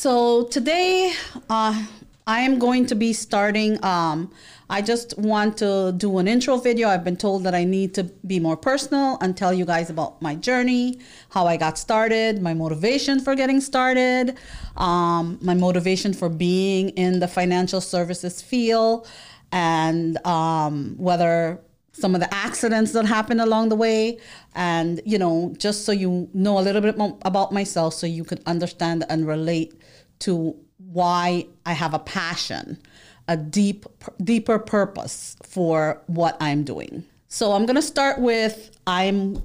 So today, uh, I am going to be starting. Um, I just want to do an intro video. I've been told that I need to be more personal and tell you guys about my journey, how I got started, my motivation for getting started, um, my motivation for being in the financial services field, and um, whether some of the accidents that happened along the way and you know just so you know a little bit more about myself so you can understand and relate to why I have a passion, a deep, deeper purpose for what I'm doing. So I'm going to start with I'm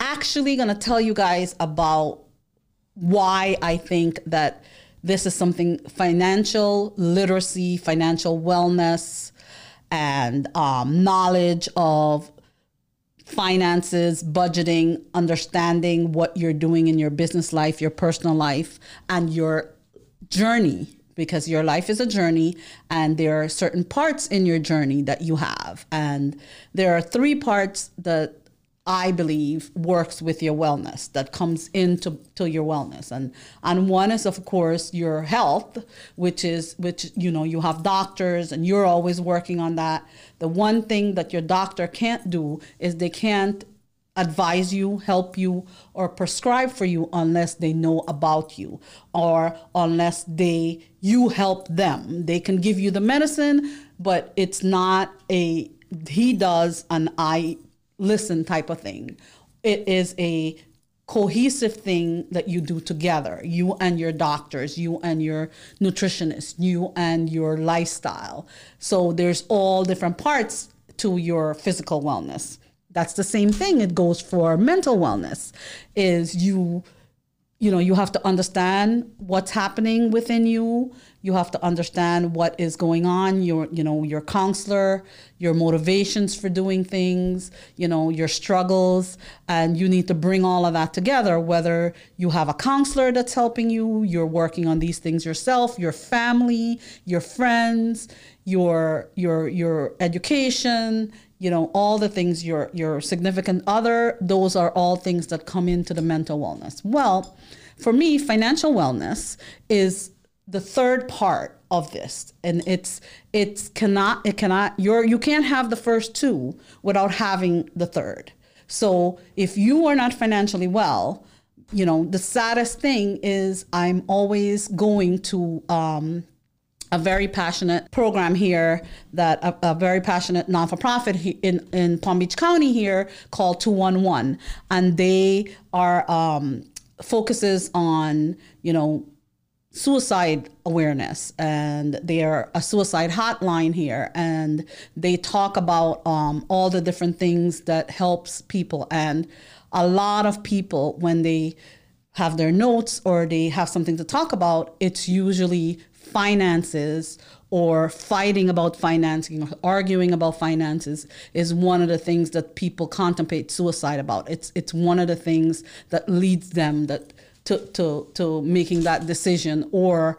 actually going to tell you guys about why I think that this is something financial literacy, financial wellness, and um, knowledge of finances, budgeting, understanding what you're doing in your business life, your personal life, and your journey because your life is a journey and there are certain parts in your journey that you have. And there are three parts that I believe works with your wellness that comes into to your wellness and and one is of course your health which is which you know you have doctors and you're always working on that the one thing that your doctor can't do is they can't advise you, help you, or prescribe for you unless they know about you or unless they you help them. They can give you the medicine, but it's not a he does and I listen type of thing. It is a cohesive thing that you do together you and your doctors you and your nutritionist you and your lifestyle. So there's all different parts to your physical wellness. That's the same thing. It goes for mental wellness is you you know you have to understand what's happening within you. You have to understand what is going on your you know your counselor your motivations for doing things you know your struggles. And you need to bring all of that together whether you have a counselor that's helping you you're working on these things yourself your family your friends your your your education you know all the things your your significant other those are all things that come into the mental wellness. Well for me financial wellness is the third part of this and it's it's cannot it cannot you're you can't have the first two without having the third. So if you are not financially well you know the saddest thing is i'm always going to um a very passionate program here that a, a very passionate non-for-profit in, in Palm Beach County here called 211 and they are um, focuses on you know suicide awareness. And they are a suicide hotline here. And they talk about um, all the different things that helps people. And a lot of people when they have their notes or they have something to talk about it's usually finances or fighting about financing or arguing about finances is one of the things that people contemplate suicide about. It's it's one of the things that leads them that to to to making that decision or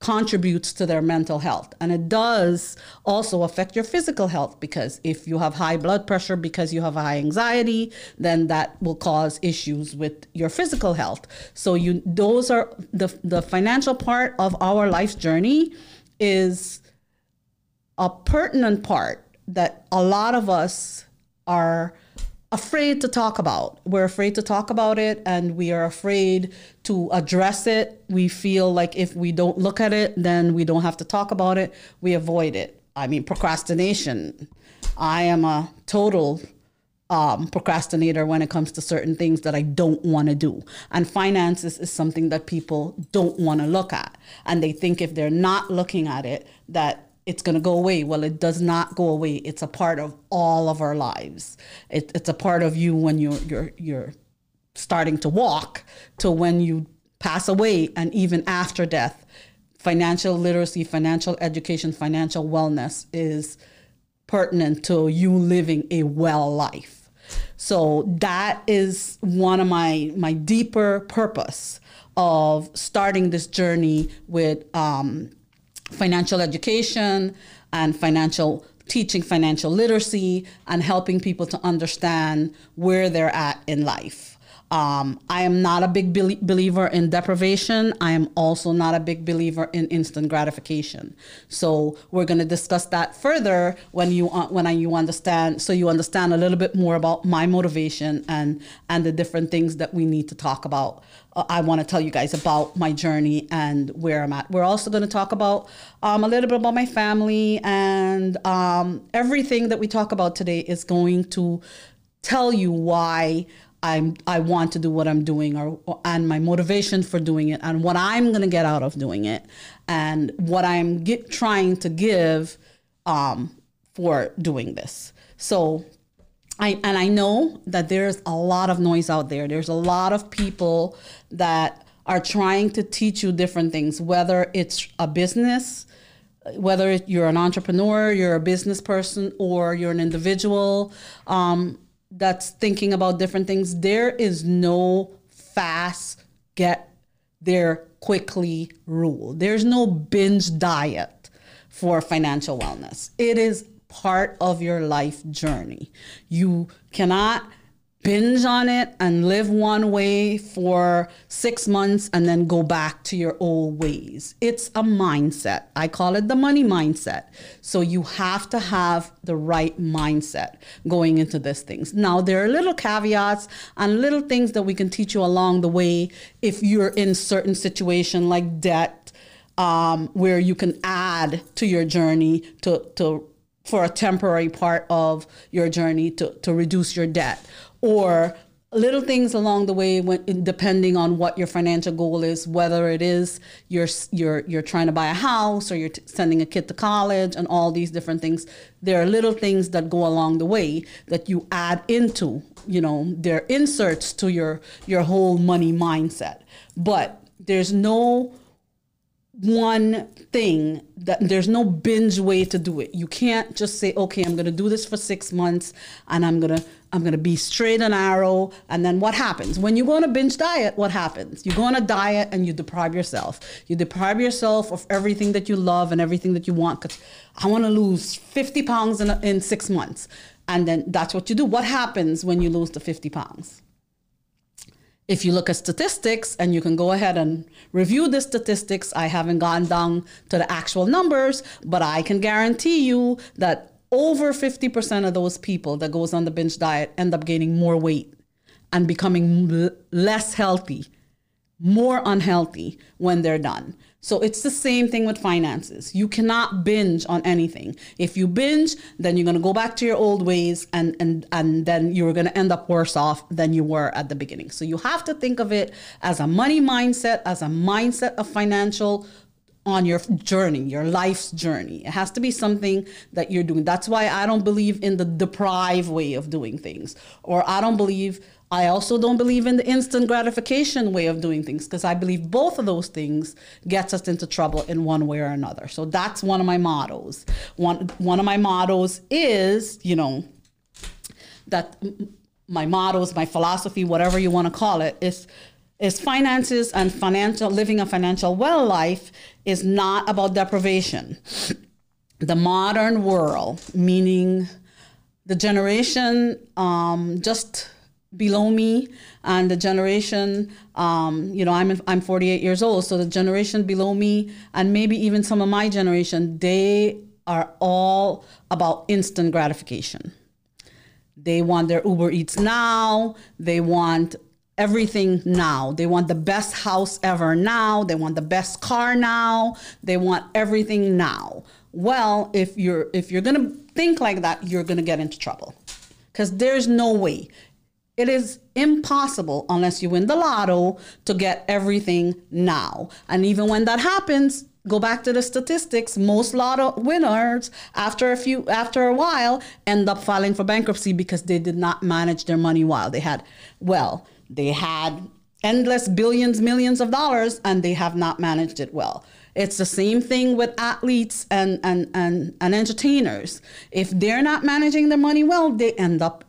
contributes to their mental health. And it does also affect your physical health because if you have high blood pressure because you have high anxiety, then that will cause issues with your physical health. So you those are the the financial part of our life's journey is a pertinent part that a lot of us are afraid to talk about. We're afraid to talk about it and we are afraid to address it. We feel like if we don't look at it, then we don't have to talk about it. We avoid it. I mean, procrastination. I am a total um, procrastinator when it comes to certain things that I don't want to do. And finances is something that people don't want to look at. And they think if they're not looking at it, that it's going to go away. Well, it does not go away. It's a part of all of our lives. It, it's a part of you when you're you're you're starting to walk to when you pass away and even after death. Financial literacy, financial education, financial wellness is pertinent to you living a well life. So that is one of my my deeper purpose of starting this journey with um, financial education and financial teaching financial literacy and helping people to understand where they're at in life. Um, I am not a big belie- believer in deprivation. I am also not a big believer in instant gratification. So we're going to discuss that further when you uh, when I, you understand so you understand a little bit more about my motivation and and the different things that we need to talk about. Uh, I want to tell you guys about my journey and where I'm at. We're also going to talk about um, a little bit about my family and um, everything that we talk about today is going to tell you why I'm I want to do what I'm doing or, and my motivation for doing it and what I'm going to get out of doing it and what I'm get, trying to give um, for doing this. So I and I know that there's a lot of noise out there. There's a lot of people that are trying to teach you different things, whether it's a business, whether you're an entrepreneur, you're a business person, or you're an individual. Um, that's thinking about different things, there is no fast get there quickly rule. There's no binge diet for financial wellness. It is part of your life journey. You cannot binge on it and live one way for six months and then go back to your old ways. It's a mindset. I call it the money mindset. So you have to have the right mindset going into these things. Now, there are little caveats and little things that we can teach you along the way if you're in certain situation like debt, um, where you can add to your journey to, to for a temporary part of your journey to, to reduce your debt or little things along the way when depending on what your financial goal is whether it is you're you're you're trying to buy a house or you're t- sending a kid to college and all these different things there are little things that go along the way that you add into you know they're inserts to your your whole money mindset. But there's no one thing that there's no binge way to do it. You can't just say, okay, I'm gonna do this for six months and I'm gonna I'm gonna be straight and narrow. And then what happens? When you go on a binge diet, what happens? You go on a diet and you deprive yourself. You deprive yourself of everything that you love and everything that you want. Cause I wanna lose 50 pounds in, in six months. And then that's what you do. What happens when you lose the 50 pounds? If you look at statistics and you can go ahead and review the statistics, I haven't gone down to the actual numbers, but I can guarantee you that over 50% of those people that goes on the binge diet end up gaining more weight and becoming less healthy, more unhealthy when they're done. So it's the same thing with finances. You cannot binge on anything. If you binge, then you're going to go back to your old ways and and and then you're going to end up worse off than you were at the beginning. So you have to think of it as a money mindset, as a mindset of financial on your journey, your life's journey. It has to be something that you're doing. That's why I don't believe in the deprive way of doing things. Or I don't believe I also don't believe in the instant gratification way of doing things because I believe both of those things gets us into trouble in one way or another. So that's one of my mottos. One one of my mottos is, you know, that my mottos, my philosophy, whatever you want to call it, is is finances and financial living a financial well life is not about deprivation. The modern world, meaning the generation um, just below me and the generation um, you know I'm, I'm 48 years old. So the generation below me and maybe even some of my generation they are all about instant gratification. They want their uber eats now. They want everything now. They want the best house ever now. They want the best car now. They want everything now. Well if you're if you're gonna think like that you're gonna get into trouble. Because there's no way it is impossible unless you win the lotto to get everything now. And even when that happens, go back to the statistics, most lotto winners after a few after a while end up filing for bankruptcy because they did not manage their money well. They had well, they had endless billions, millions of dollars and they have not managed it well. It's the same thing with athletes and, and, and, and entertainers. If they're not managing their money well, they end up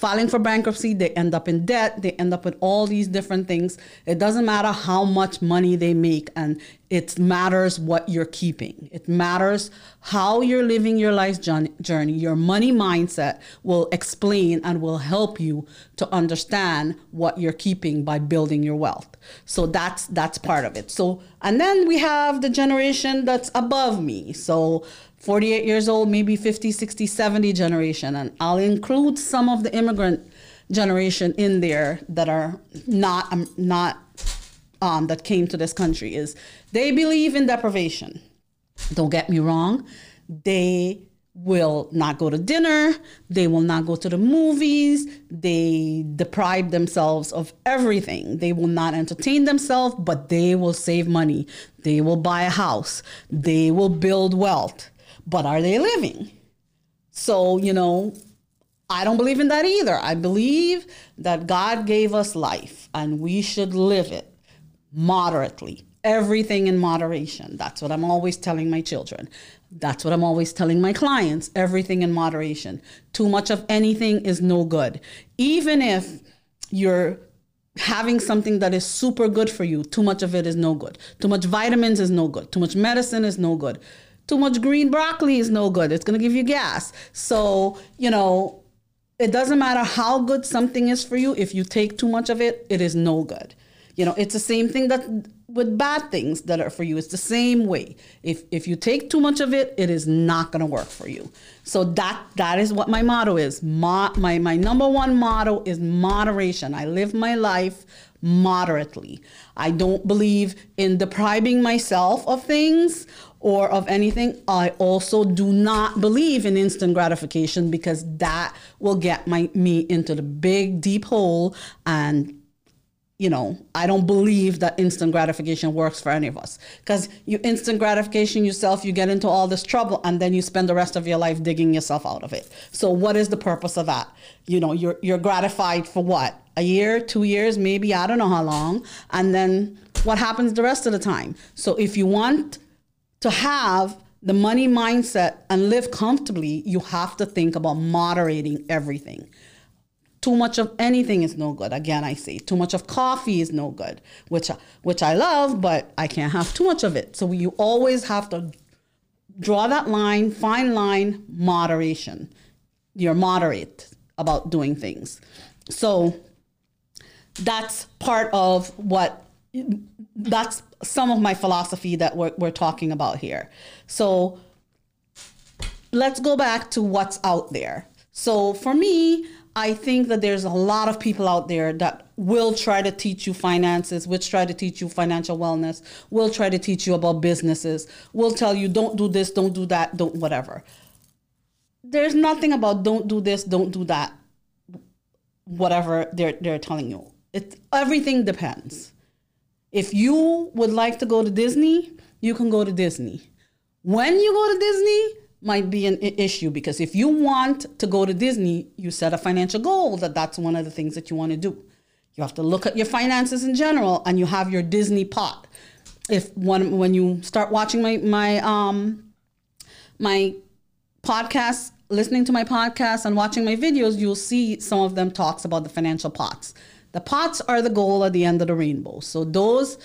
filing for bankruptcy, they end up in debt, they end up with all these different things. It doesn't matter how much money they make. And It matters what you're keeping. It matters how you're living your life journey. Your money mindset will explain and will help you to understand what you're keeping by building your wealth. So that's that's part of it. So and then we have the generation that's above me. So 48 years old, maybe 50, 60, 70 generation and I'll include some of the immigrant generation in there that are not um, not um, that came to this country is they believe in deprivation. Don't get me wrong. They will not go to dinner. They will not go to the movies. They deprive themselves of everything. They will not entertain themselves, but they will save money. They will buy a house. They will build wealth. But are they living? So, you know, I don't believe in that either. I believe that God gave us life and we should live it moderately. Everything in moderation. That's what I'm always telling my children. That's what I'm always telling my clients. Everything in moderation. Too much of anything is no good. Even if you're having something that is super good for you, too much of it is no good. Too much vitamins is no good. Too much medicine is no good. Too much green broccoli is no good. It's going to give you gas. So, you know, it doesn't matter how good something is for you. If you take too much of it, it is no good. You know, it's the same thing that with bad things that are for you. It's the same way. If if you take too much of it, it is not going to work for you. So that that is what my motto is. Mo- my my number one motto is moderation. I live my life moderately. I don't believe in depriving myself of things or of anything. I also do not believe in instant gratification because that will get my me into the big deep hole and you know, I don't believe that instant gratification works for any of us. Because you instant gratification yourself, you get into all this trouble, and then you spend the rest of your life digging yourself out of it. So, what is the purpose of that? You know, you're you're gratified for what? A year, two years, maybe I don't know how long, and then what happens the rest of the time? So, if you want to have the money mindset and live comfortably, you have to think about moderating everything. Too much of anything is no good. Again, I say too much of coffee is no good, which which I love, but I can't have too much of it. So you always have to draw that line, fine line, moderation. You're moderate about doing things. So that's part of what that's some of my philosophy that we're, we're talking about here. So let's go back to what's out there. So for me, I think that there's a lot of people out there that will try to teach you finances, will try to teach you financial wellness, will try to teach you about businesses, will tell you don't do this, don't do that, don't whatever. There's nothing about don't do this, don't do that, whatever they're they're telling you. It everything depends. If you would like to go to Disney, you can go to Disney. When you go to Disney, might be an issue because if you want to go to Disney, you set a financial goal that that's one of the things that you want to do. You have to look at your finances in general and you have your Disney pot. If when when you start watching my my um my podcast, listening to my podcast and watching my videos, you'll see some of them talks about the financial pots. The pots are the goal at the end of the rainbow. So those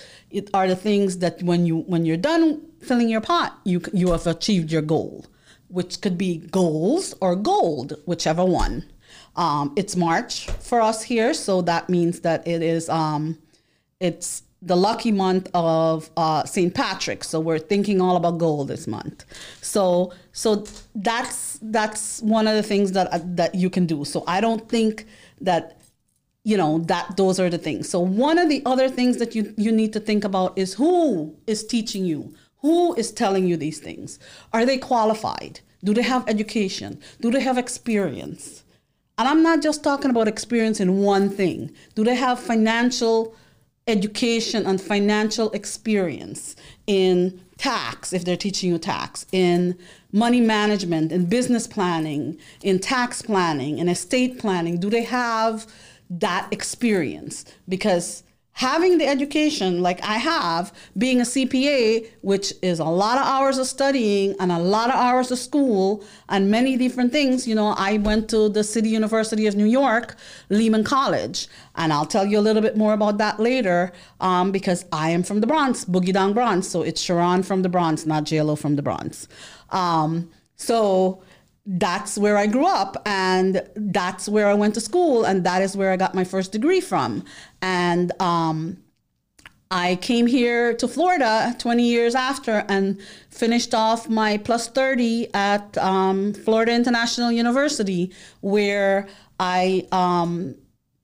are the things that when you when you're done filling your pot, you you have achieved your goal which could be goals or gold, whichever one. Um, it's March for us here, so that means that it is um, it's the lucky month of uh, St. Patrick. So we're thinking all about gold this month. So so that's that's one of the things that uh, that you can do. So I don't think that you know that those are the things. So one of the other things that you you need to think about is who is teaching you who is telling you these things? Are they qualified? Do they have education? Do they have experience? And I'm not just talking about experience in one thing. Do they have financial education and financial experience in tax, if they're teaching you tax, in money management, in business planning, in tax planning, in estate planning? Do they have that experience? Because having the education like I have, being a CPA, which is a lot of hours of studying and a lot of hours of school and many different things, you know, I went to the City University of New York, Lehman College, and I'll tell you a little bit more about that later um, because I am from the Bronx, Boogie Down Bronx. So it's Sharon from the Bronx, not JLo from the Bronx. Um, so that's where I grew up and that's where I went to school and that is where I got my first degree from. And um, I came here to Florida 20 years after and finished off my plus 30 at um, Florida International University, where I um,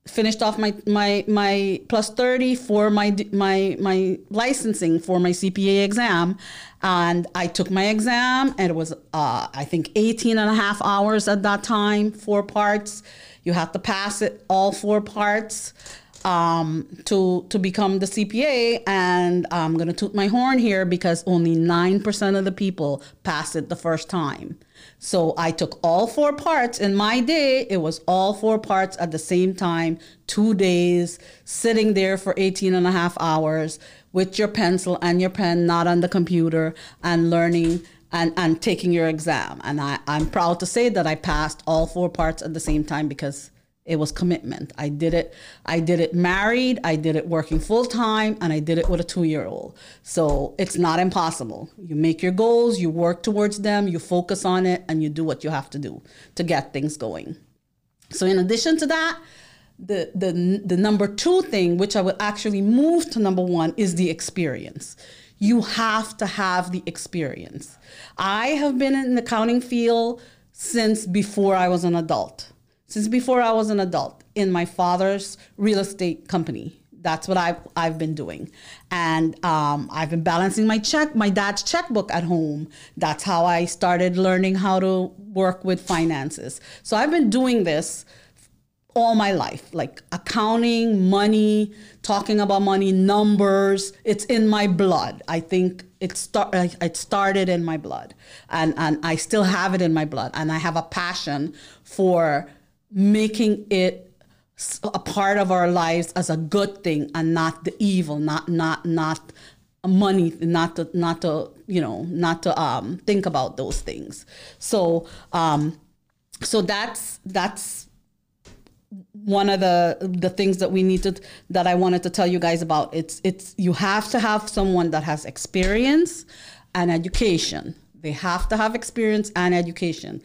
finished off my my my plus 30 for my my my licensing for my CPA exam. And I took my exam and it was uh, I think 18 and a half hours at that time four parts. You have to pass it all four parts um, to to become the CPA and I'm going to toot my horn here because only 9% of the people pass it the first time so I took all four parts in my day. It was all four parts at the same time, two days, sitting there for 18 and a half hours with your pencil and your pen, not on the computer, and learning and, and taking your exam. And I, I'm proud to say that I passed all four parts at the same time because it was commitment. I did it. I did it married. I did it working full time, and I did it with a two year old. So it's not impossible. You make your goals, you work towards them, you focus on it, and you do what you have to do to get things going. So in addition to that, the the the number two thing, which I would actually move to number one, is the experience. You have to have the experience. I have been in the accounting field since before I was an adult since before I was an adult in my father's real estate company. That's what I've, I've been doing. And um, I've been balancing my check, my dad's checkbook at home. That's how I started learning how to work with finances. So I've been doing this all my life, like accounting, money, talking about money, numbers. It's in my blood. I think it start it started in my blood, and and I still have it in my blood, and I have a passion for making it a part of our lives as a good thing and not the evil, not not not money, not to not to you know not to um, think about those things. So um, so that's that's one of the the things that we needed that I wanted to tell you guys about. It's it's you have to have someone that has experience and education. They have to have experience and education.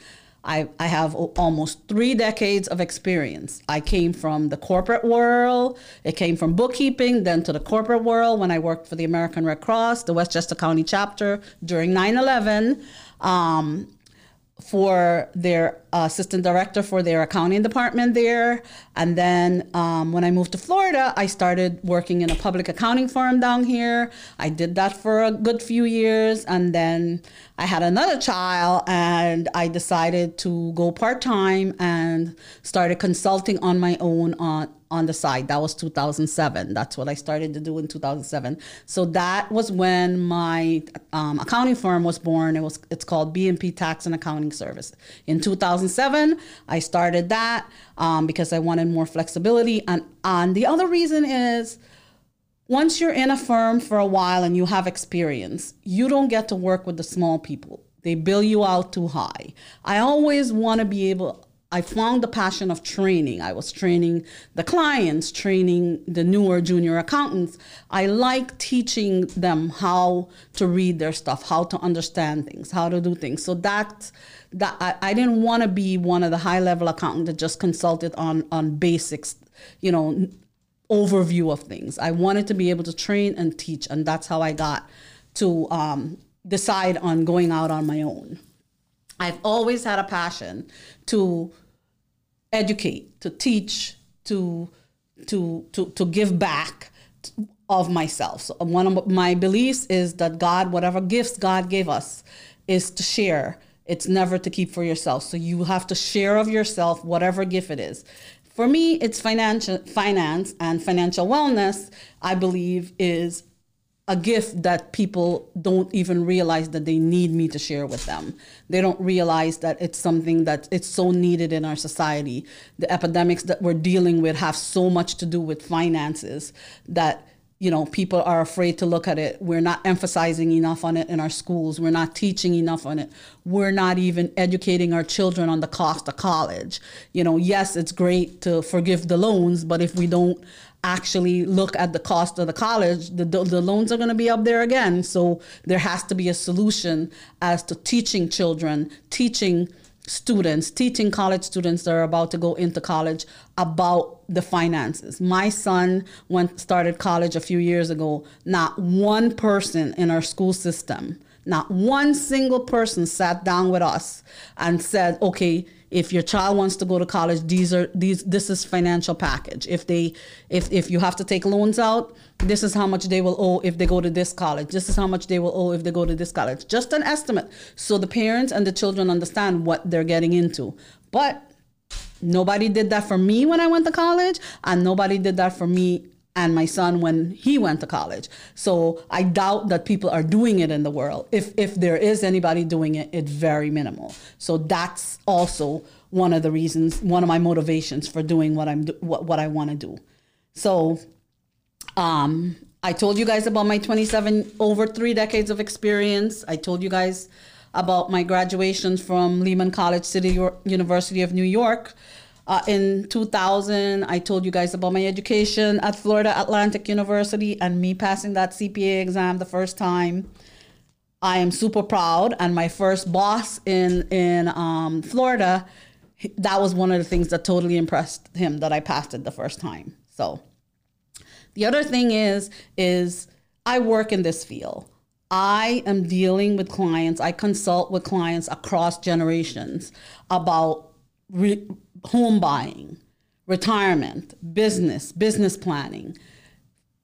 I, I have almost three decades of experience. I came from the corporate world. It came from bookkeeping, then to the corporate world when I worked for the American Red Cross, the Westchester County chapter during 9 11. Um, for their assistant director for their accounting department there. And then um, when I moved to Florida, I started working in a public accounting firm down here. I did that for a good few years. And then I had another child and I decided to go part time and started consulting on my own on, on the side. That was 2007. That's what I started to do in 2007. So that was when my um, accounting firm was born. It was it's called BNP Tax and Accounting Service. In 2007, I started that um, because I wanted more flexibility. And and the other reason is once you're in a firm for a while and you have experience, you don't get to work with the small people. They bill you out too high. I always want to be able I found the passion of training. I was training the clients, training the newer junior accountants. I like teaching them how to read their stuff, how to understand things, how to do things. So that that I, I didn't want to be one of the high level accountants that just consulted on on basics, you know, overview of things. I wanted to be able to train and teach, and that's how I got to um, decide on going out on my own. I've always had a passion to educate, to teach, to to to to give back of myself. So um, one of my beliefs is that God, whatever gifts God gave us, is to share. It's never to keep for yourself. So you have to share of yourself, whatever gift it is. For me, it's financial finance and financial wellness. I believe is a gift that people don't even realize that they need me to share with them. They don't realize that it's something that it's so needed in our society. The epidemics that we're dealing with have so much to do with finances that you know people are afraid to look at it. We're not emphasizing enough on it in our schools. We're not teaching enough on it. We're not even educating our children on the cost of college. You know yes it's great to forgive the loans but if we don't actually look at the cost of the college the, the loans are going to be up there again. So there has to be a solution as to teaching children teaching students, teaching college students that are about to go into college about the finances. My son went started college a few years ago. Not one person in our school system, not one single person sat down with us and said, "Okay, if your child wants to go to college these are these this is financial package. If they if if you have to take loans out this is how much they will owe if they go to this college. This is how much they will owe if they go to this college. Just an estimate. So the parents and the children understand what they're getting into. But nobody did that for me when i went to college and nobody did that for me and my son when he went to college. So I doubt that people are doing it in the world. If if there is anybody doing it, it's very minimal. So that's also one of the reasons, one of my motivations for doing what I'm what what I want to do. So um I told you guys about my 27 over 3 decades of experience. I told you guys about my graduation from Lehman College City University of New York uh, in 2000, I told you guys about my education at Florida Atlantic University and me passing that CPA exam the first time. I am super proud, and my first boss in in um, Florida, that was one of the things that totally impressed him that I passed it the first time. So, the other thing is is I work in this field. I am dealing with clients. I consult with clients across generations about re- home buying, retirement, business, business planning,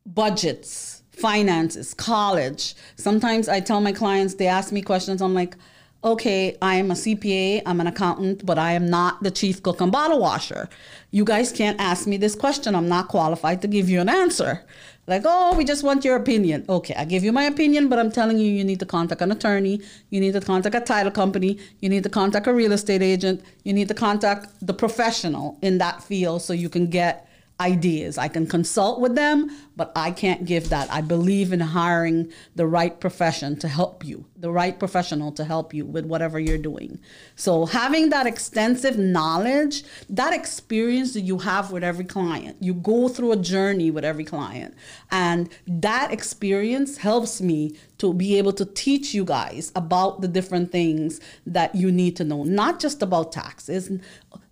budgets, finances, college. Sometimes I tell my clients, they ask me questions. I'm like, okay, I am a CPA, I'm an accountant, but I am not the chief cook and bottle washer. You guys can't ask me this question. I'm not qualified to give you an answer. Like, oh, we just want your opinion. Okay, I give you my opinion, but I'm telling you, you need to contact an attorney. You need to contact a title company. You need to contact a real estate agent. You need to contact the professional in that field so you can get ideas. I can consult with them, but I can't give that. I believe in hiring the right profession to help you, the right professional to help you with whatever you're doing. So, having that extensive knowledge, that experience that you have with every client, you go through a journey with every client. And that experience helps me to be able to teach you guys about the different things that you need to know, not just about taxes,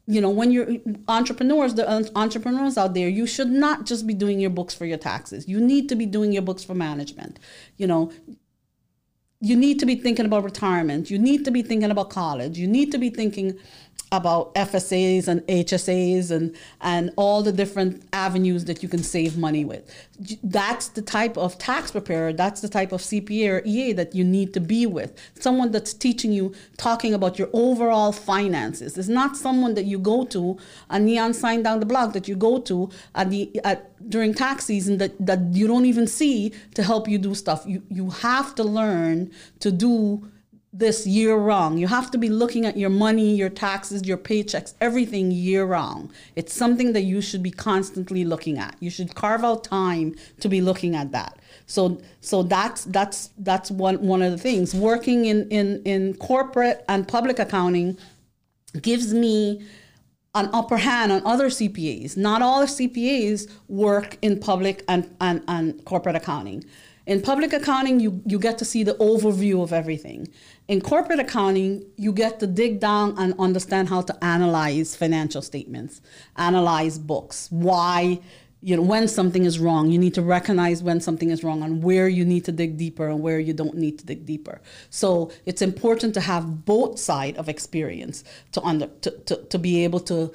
you know when you're entrepreneurs the entrepreneurs out there you should not just be doing your books for your taxes. You need to be doing your books for management you know. You need to be thinking about retirement. You need to be thinking about college. You need to be thinking about FSAs and HSAs and and all the different avenues that you can save money with. That's the type of tax preparer, that's the type of CPA or EA that you need to be with. Someone that's teaching you, talking about your overall finances. It's not someone that you go to a neon sign down the block that you go to at the at during tax season that, that you don't even see to help you do stuff. You you have to learn to do this year round. You have to be looking at your money, your taxes, your paychecks, everything year round. It's something that you should be constantly looking at. You should carve out time to be looking at that. So so that's that's that's one one of the things. Working in in in corporate and public accounting gives me an upper hand on other CPAs. Not all CPAs work in public and, and, and corporate accounting. In public accounting, you, you get to see the overview of everything. In corporate accounting, you get to dig down and understand how to analyze financial statements, analyze books, why, you know, when something is wrong. You need to recognize when something is wrong and where you need to dig deeper and where you don't need to dig deeper. So it's important to have both side of experience to under to, to, to be able to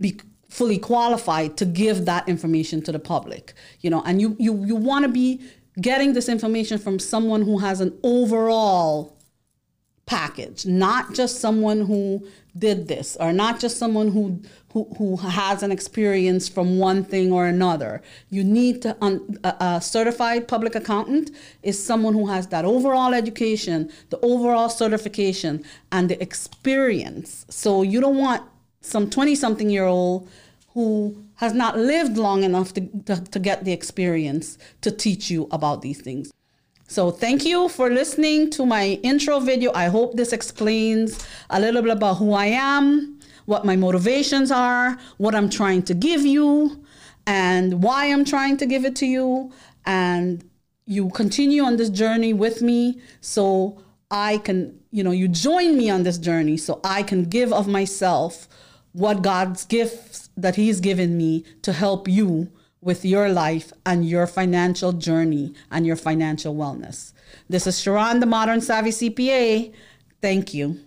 be fully qualified to give that information to the public you know and you you you want to be getting this information from someone who has an overall package, not just someone who did this or not just someone who who, who has an experience from one thing or another. You need to un, a, a certified public accountant is someone who has that overall education, the overall certification, and the experience. So you don't want some 20 something year old who has not lived long enough to, to, to, get the experience to teach you about these things. So thank you for listening to my intro video. I hope this explains a little bit about who I am, what my motivations are, what I'm trying to give you, and why I'm trying to give it to you. And you continue on this journey with me so I can, you know, you join me on this journey so I can give of myself what God's gifts that He's given me to help you with your life and your financial journey and your financial wellness. This is Sharon, the Modern Savvy CPA. Thank you.